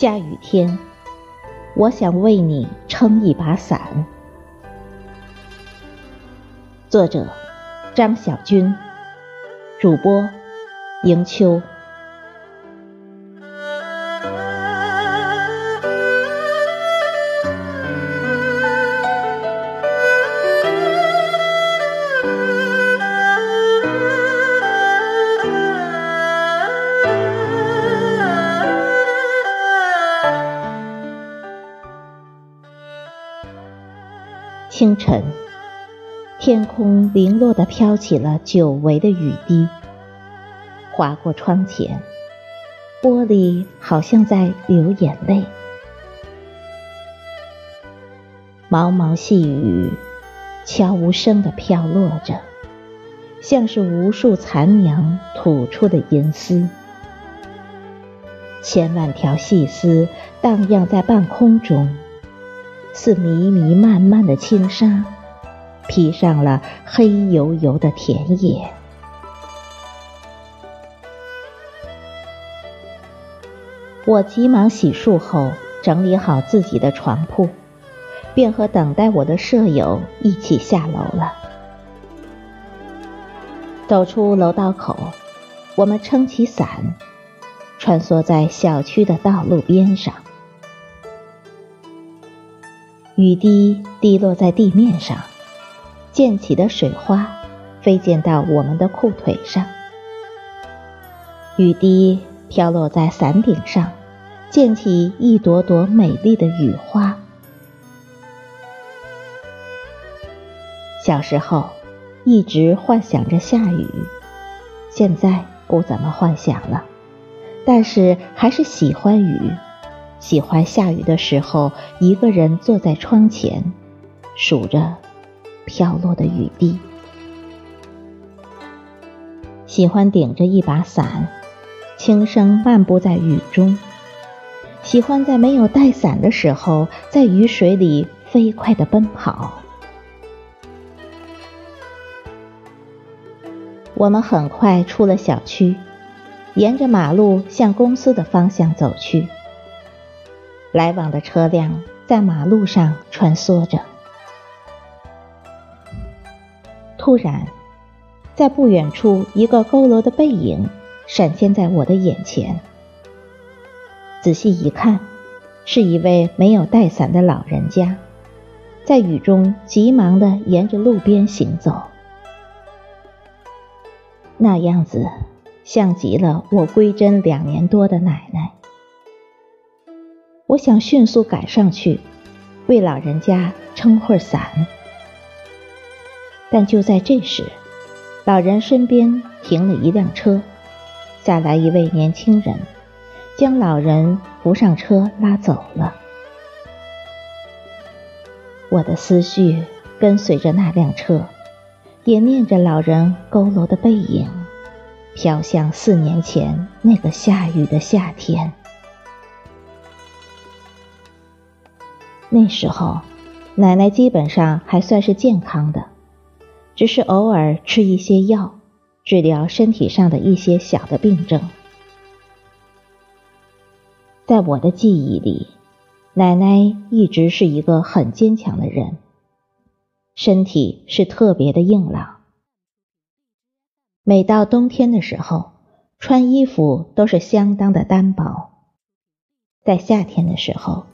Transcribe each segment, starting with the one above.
下雨天，我想为你撑一把伞。作者：张小军，主播：迎秋。清晨，天空零落的飘起了久违的雨滴，划过窗前，玻璃好像在流眼泪。毛毛细雨，悄无声的飘落着，像是无数残娘吐出的银丝。千万条细丝荡漾在半空中。似迷迷漫漫的轻纱，披上了黑油油的田野。我急忙洗漱后，整理好自己的床铺，便和等待我的舍友一起下楼了。走出楼道口，我们撑起伞，穿梭在小区的道路边上。雨滴滴落在地面上，溅起的水花飞溅到我们的裤腿上。雨滴飘落在伞顶上，溅起一朵朵美丽的雨花。小时候一直幻想着下雨，现在不怎么幻想了，但是还是喜欢雨。喜欢下雨的时候，一个人坐在窗前，数着飘落的雨滴。喜欢顶着一把伞，轻声漫步在雨中。喜欢在没有带伞的时候，在雨水里飞快地奔跑。我们很快出了小区，沿着马路向公司的方向走去。来往的车辆在马路上穿梭着。突然，在不远处，一个佝偻的背影闪现在我的眼前。仔细一看，是一位没有带伞的老人家，在雨中急忙地沿着路边行走。那样子，像极了我归真两年多的奶奶。我想迅速赶上去，为老人家撑会儿伞。但就在这时，老人身边停了一辆车，下来一位年轻人，将老人扶上车拉走了。我的思绪跟随着那辆车，也念着老人佝偻的背影，飘向四年前那个下雨的夏天。那时候，奶奶基本上还算是健康的，只是偶尔吃一些药，治疗身体上的一些小的病症。在我的记忆里，奶奶一直是一个很坚强的人，身体是特别的硬朗。每到冬天的时候，穿衣服都是相当的单薄，在夏天的时候。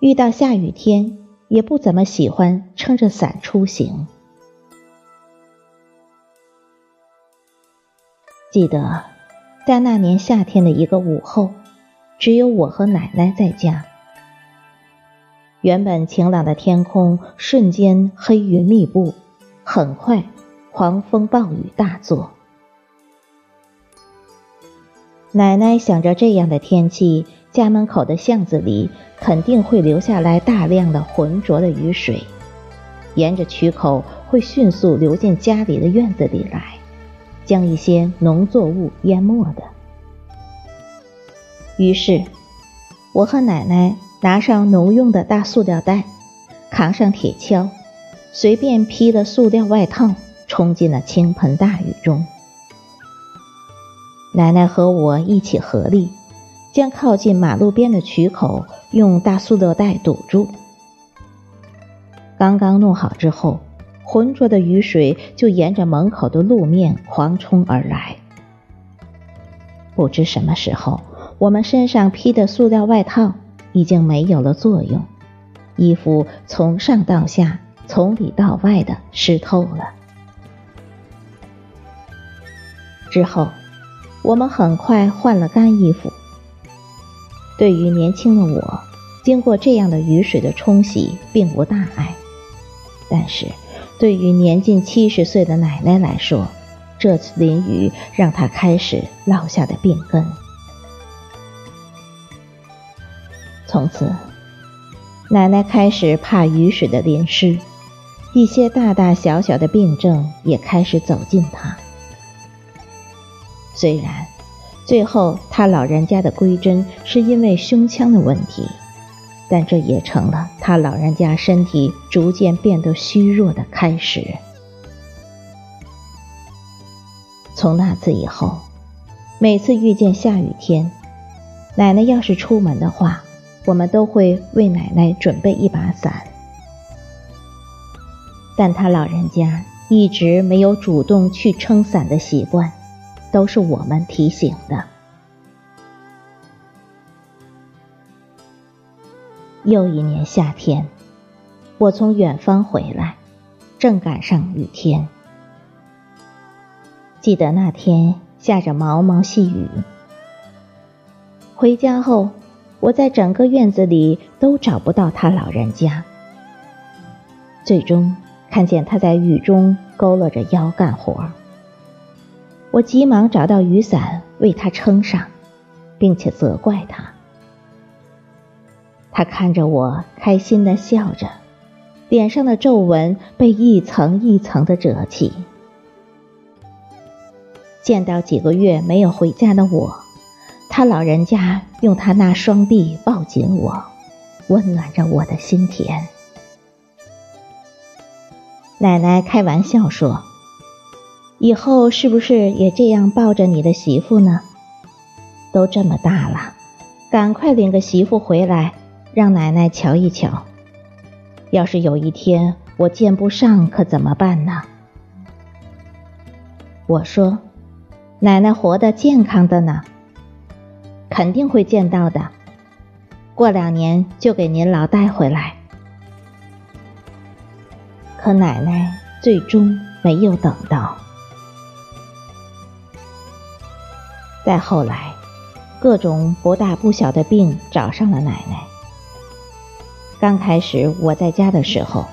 遇到下雨天，也不怎么喜欢撑着伞出行。记得在那年夏天的一个午后，只有我和奶奶在家。原本晴朗的天空瞬间黑云密布，很快狂风暴雨大作。奶奶想着这样的天气。家门口的巷子里肯定会流下来大量的浑浊的雨水，沿着渠口会迅速流进家里的院子里来，将一些农作物淹没的。于是，我和奶奶拿上农用的大塑料袋，扛上铁锹，随便披了塑料外套，冲进了倾盆大雨中。奶奶和我一起合力。将靠近马路边的渠口用大塑料袋堵住。刚刚弄好之后，浑浊的雨水就沿着门口的路面狂冲而来。不知什么时候，我们身上披的塑料外套已经没有了作用，衣服从上到下、从里到外的湿透了。之后，我们很快换了干衣服。对于年轻的我，经过这样的雨水的冲洗并无大碍，但是对于年近七十岁的奶奶来说，这次淋雨让她开始落下的病根。从此，奶奶开始怕雨水的淋湿，一些大大小小的病症也开始走近她。虽然。最后，他老人家的归真是因为胸腔的问题，但这也成了他老人家身体逐渐变得虚弱的开始。从那次以后，每次遇见下雨天，奶奶要是出门的话，我们都会为奶奶准备一把伞，但他老人家一直没有主动去撑伞的习惯。都是我们提醒的。又一年夏天，我从远方回来，正赶上雨天。记得那天下着毛毛细雨。回家后，我在整个院子里都找不到他老人家。最终看见他在雨中佝偻着腰干活。我急忙找到雨伞为他撑上，并且责怪他。他看着我，开心的笑着，脸上的皱纹被一层一层的折起。见到几个月没有回家的我，他老人家用他那双臂抱紧我，温暖着我的心田。奶奶开玩笑说。以后是不是也这样抱着你的媳妇呢？都这么大了，赶快领个媳妇回来，让奶奶瞧一瞧。要是有一天我见不上，可怎么办呢？我说，奶奶活得健康的呢，肯定会见到的。过两年就给您老带回来。可奶奶最终没有等到。再后来，各种不大不小的病找上了奶奶。刚开始我在家的时候，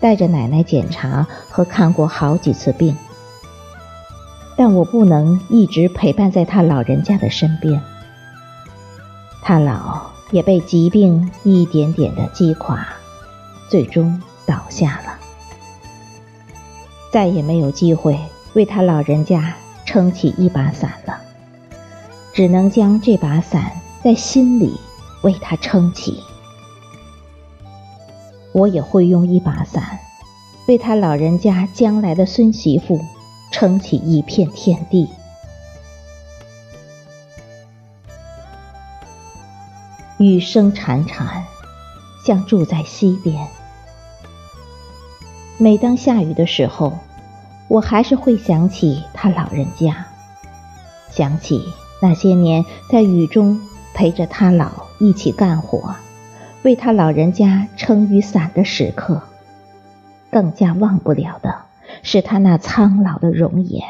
带着奶奶检查和看过好几次病，但我不能一直陪伴在他老人家的身边。他老也被疾病一点点的击垮，最终倒下了，再也没有机会为他老人家撑起一把伞了。只能将这把伞在心里为他撑起。我也会用一把伞，为他老人家将来的孙媳妇撑起一片天地。雨声潺潺，像住在溪边。每当下雨的时候，我还是会想起他老人家，想起。那些年在雨中陪着他老一起干活，为他老人家撑雨伞的时刻，更加忘不了的是他那苍老的容颜。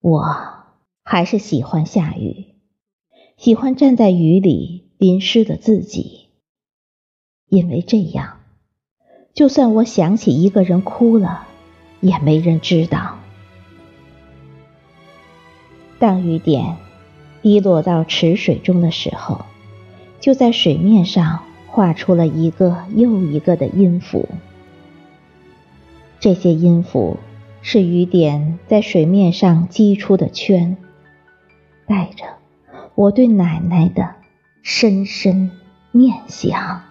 我还是喜欢下雨，喜欢站在雨里淋湿的自己，因为这样，就算我想起一个人哭了，也没人知道。当雨点滴落到池水中的时候，就在水面上画出了一个又一个的音符。这些音符是雨点在水面上击出的圈，带着我对奶奶的深深念想。